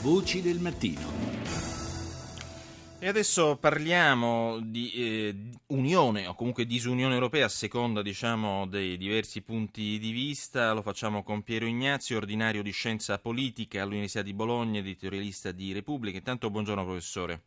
Voci del mattino. E adesso parliamo di eh, unione o comunque disunione europea a seconda diciamo, dei diversi punti di vista. Lo facciamo con Piero Ignazio, ordinario di scienza politica all'Università di Bologna, editorialista di Repubblica. Intanto buongiorno professore.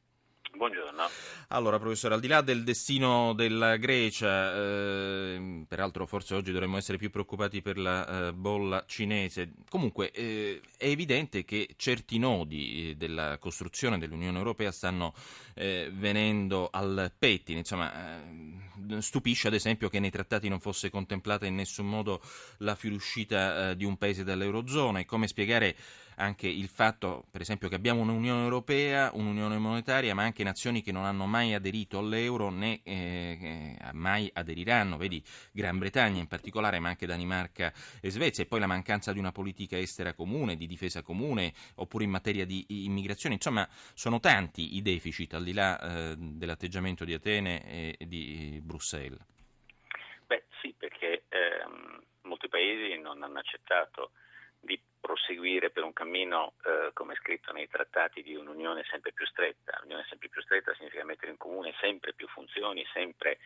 Allora, professore, al di là del destino della Grecia, eh, peraltro forse oggi dovremmo essere più preoccupati per la eh, bolla cinese, comunque eh, è evidente che certi nodi eh, della costruzione dell'Unione Europea stanno eh, venendo al pettine. Insomma, eh, stupisce ad esempio che nei trattati non fosse contemplata in nessun modo la fuoriuscita di un paese dall'Eurozona. E come spiegare anche il fatto, per esempio, che abbiamo un'Unione Europea, un'Unione Monetaria, ma anche nazioni che non hanno mai aderito all'euro né eh, mai aderiranno, vedi Gran Bretagna in particolare, ma anche Danimarca e Svezia, e poi la mancanza di una politica estera comune, di difesa comune, oppure in materia di immigrazione. Insomma, sono tanti i deficit al di là eh, dell'atteggiamento di Atene e di Bruxelles. Beh sì, perché ehm, molti paesi non hanno accettato di proseguire per un cammino, eh, come scritto nei trattati, di un'unione sempre più stretta. L'unione sempre più stretta significa mettere in comune sempre più funzioni, sempre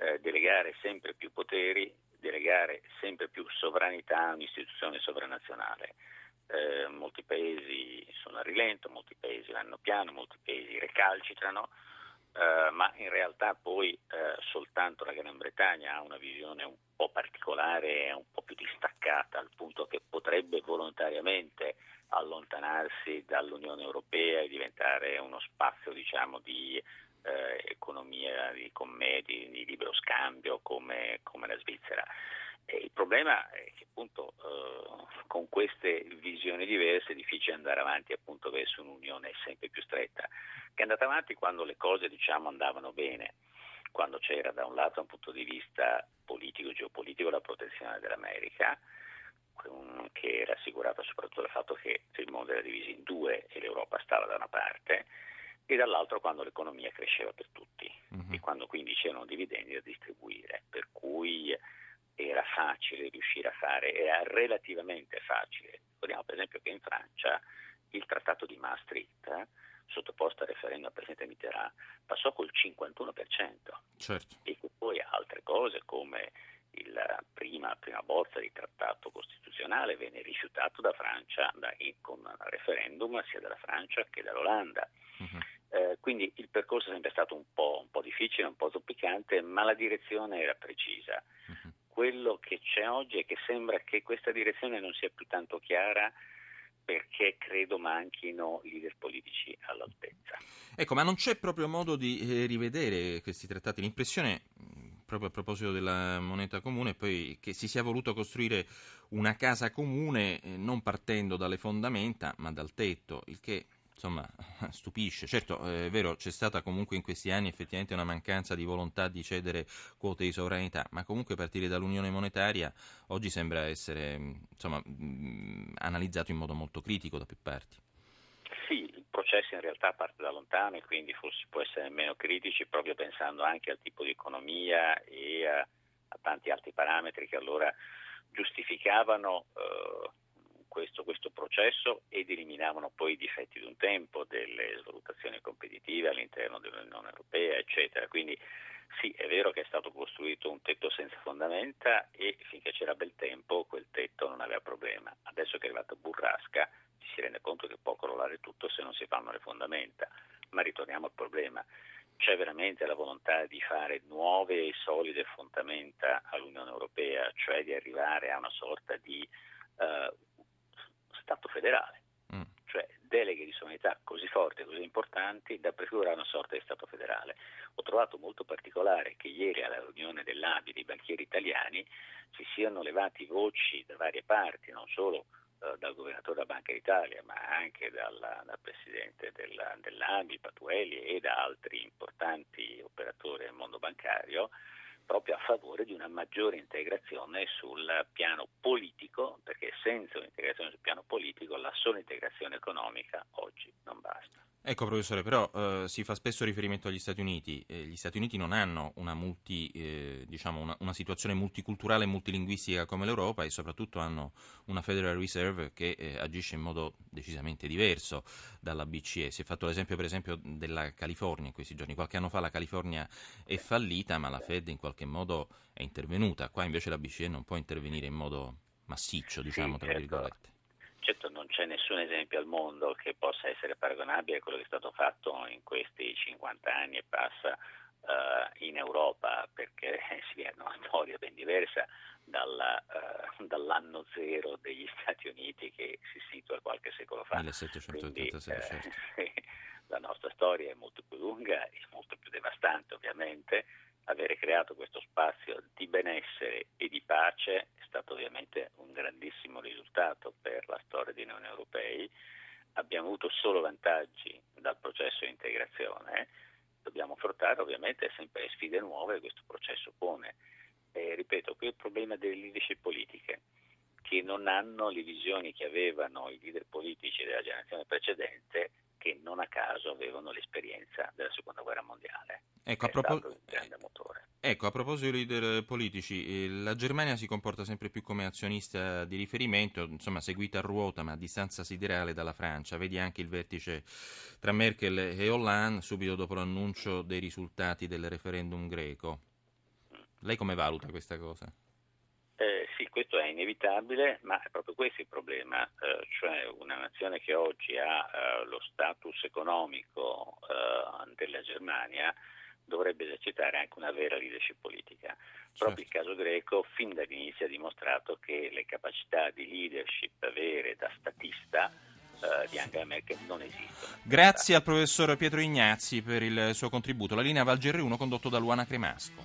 eh, delegare sempre più poteri, delegare sempre più sovranità a un'istituzione sovranazionale. Eh, molti paesi sono a rilento, molti paesi vanno piano, molti paesi recalcitrano eh, ma in realtà poi eh, soltanto la Gran Bretagna ha una visione un po' particolare un po' più distaccata, al punto che potrebbe volontariamente allontanarsi dall'Unione Europea e diventare uno spazio diciamo, di eh, economia, di, commedi, di libero scambio come, come la Svizzera. E il problema è che appunto eh, con queste visioni diverse è difficile andare avanti appunto verso un'unione sempre più stretta, che è andata avanti quando le cose diciamo andavano bene, quando c'era da un lato un punto di vista politico, geopolitico la protezione dell'America, che era assicurata soprattutto dal fatto che il mondo era diviso in due e l'Europa stava da una parte, e dall'altro quando l'economia cresceva per tutti uh-huh. e quando quindi c'erano dividendi da distribuire, per cui era facile riuscire a fare, era relativamente facile. Ricordiamo per esempio che in Francia il trattato di Maastricht, sottoposto a referendum al Presidente Mitterrand, passò col 51%. Certo. E poi altre cose come la prima, prima, bozza di trattato costituzionale venne rifiutato da Francia da, con referendum sia dalla Francia che dall'Olanda. Uh-huh. Eh, quindi il percorso è sempre stato un po', un po', difficile, un po' zoppicante, ma la direzione era precisa. Uh-huh quello che c'è oggi è che sembra che questa direzione non sia più tanto chiara perché credo manchino leader politici all'altezza. Ecco, ma non c'è proprio modo di eh, rivedere questi trattati? L'impressione, proprio a proposito della moneta comune, poi che si sia voluto costruire una casa comune eh, non partendo dalle fondamenta ma dal tetto, il che insomma, stupisce. Certo, è vero, c'è stata comunque in questi anni effettivamente una mancanza di volontà di cedere quote di sovranità, ma comunque partire dall'unione monetaria oggi sembra essere insomma, analizzato in modo molto critico da più parti. Sì, processo in realtà parte da lontano e quindi forse può essere meno critici proprio pensando anche al tipo di economia e a, a tanti altri parametri che allora giustificavano eh, questo, questo, processo ed eliminavano poi i difetti di un tempo, delle svalutazioni competitive all'interno dell'Unione Europea, eccetera. Quindi sì, è vero che è stato costruito un tetto senza fondamenta e finché c'era bel tempo quel tetto non aveva problema. Adesso che è arrivato Burrasca ci si rende conto che può crollare tutto se non si fanno le fondamenta. Ma ritorniamo al problema. C'è veramente la volontà di fare nuove e solide fondamenta all'Unione Europea, cioè di arrivare a una sorta di uh, Stato federale, mm. cioè deleghe di sovranità così forti e così importanti da prefigurare una sorta di Stato federale. Ho trovato molto particolare che ieri alla riunione dell'ABI dei banchieri italiani si siano levati voci da varie parti, non solo dal governatore della Banca d'Italia, ma anche dalla, dal presidente della, dell'ABI, Patuelli e da altri importanti operatori del mondo bancario, proprio a favore di una maggiore integrazione sul piano politico, perché senza un'integrazione sul piano politico la sola integrazione economica oggi non basta. Ecco professore, però eh, si fa spesso riferimento agli Stati Uniti. Eh, gli Stati Uniti non hanno una, multi, eh, diciamo una, una, situazione multiculturale e multilinguistica come l'Europa e soprattutto hanno una Federal Reserve che eh, agisce in modo decisamente diverso dalla BCE. Si è fatto l'esempio per esempio della California in questi giorni. Qualche anno fa la California è fallita ma la Fed in qualche modo è intervenuta. Qua invece la BCE non può intervenire in modo massiccio, diciamo, tra certo. virgolette. Certo non c'è nessun esempio al mondo che possa essere paragonabile a quello che è stato fatto in questi 50 anni e passa uh, in Europa, perché si viene una storia ben diversa dalla, uh, dall'anno zero degli Stati Uniti che si situa qualche secolo fa. 1786, Quindi, certo. uh, la nostra storia è molto più lunga e molto più devastante ovviamente. Avere creato questo spazio di benessere e di pace è stato ovviamente un grandissimo risultato per la storia dei non europei. Abbiamo avuto solo vantaggi dal processo di integrazione, dobbiamo affrontare ovviamente sempre sfide nuove che questo processo pone. E, ripeto, qui è il problema delle leadership politiche che non hanno le visioni che avevano i leader politici della generazione precedente che non a caso avevano l'esperienza della seconda guerra mondiale. Ecco, a, propos- ecco, a, proposito dei leader politici, eh, la Germania si comporta sempre più come azionista di riferimento, insomma seguita a ruota ma a distanza siderale dalla Francia. Vedi anche il vertice tra Merkel e Hollande subito dopo l'annuncio dei risultati del referendum greco. Lei come valuta questa cosa? Questo è inevitabile, ma è proprio questo il problema, eh, cioè una nazione che oggi ha eh, lo status economico eh, della Germania dovrebbe esercitare anche una vera leadership politica. Proprio certo. il caso greco fin dall'inizio ha dimostrato che le capacità di leadership vere da statista eh, di Angela Merkel non esistono. Grazie al professor Pietro Ignazzi per il suo contributo. La linea Valgerri 1 condotto da Luana Cremasco.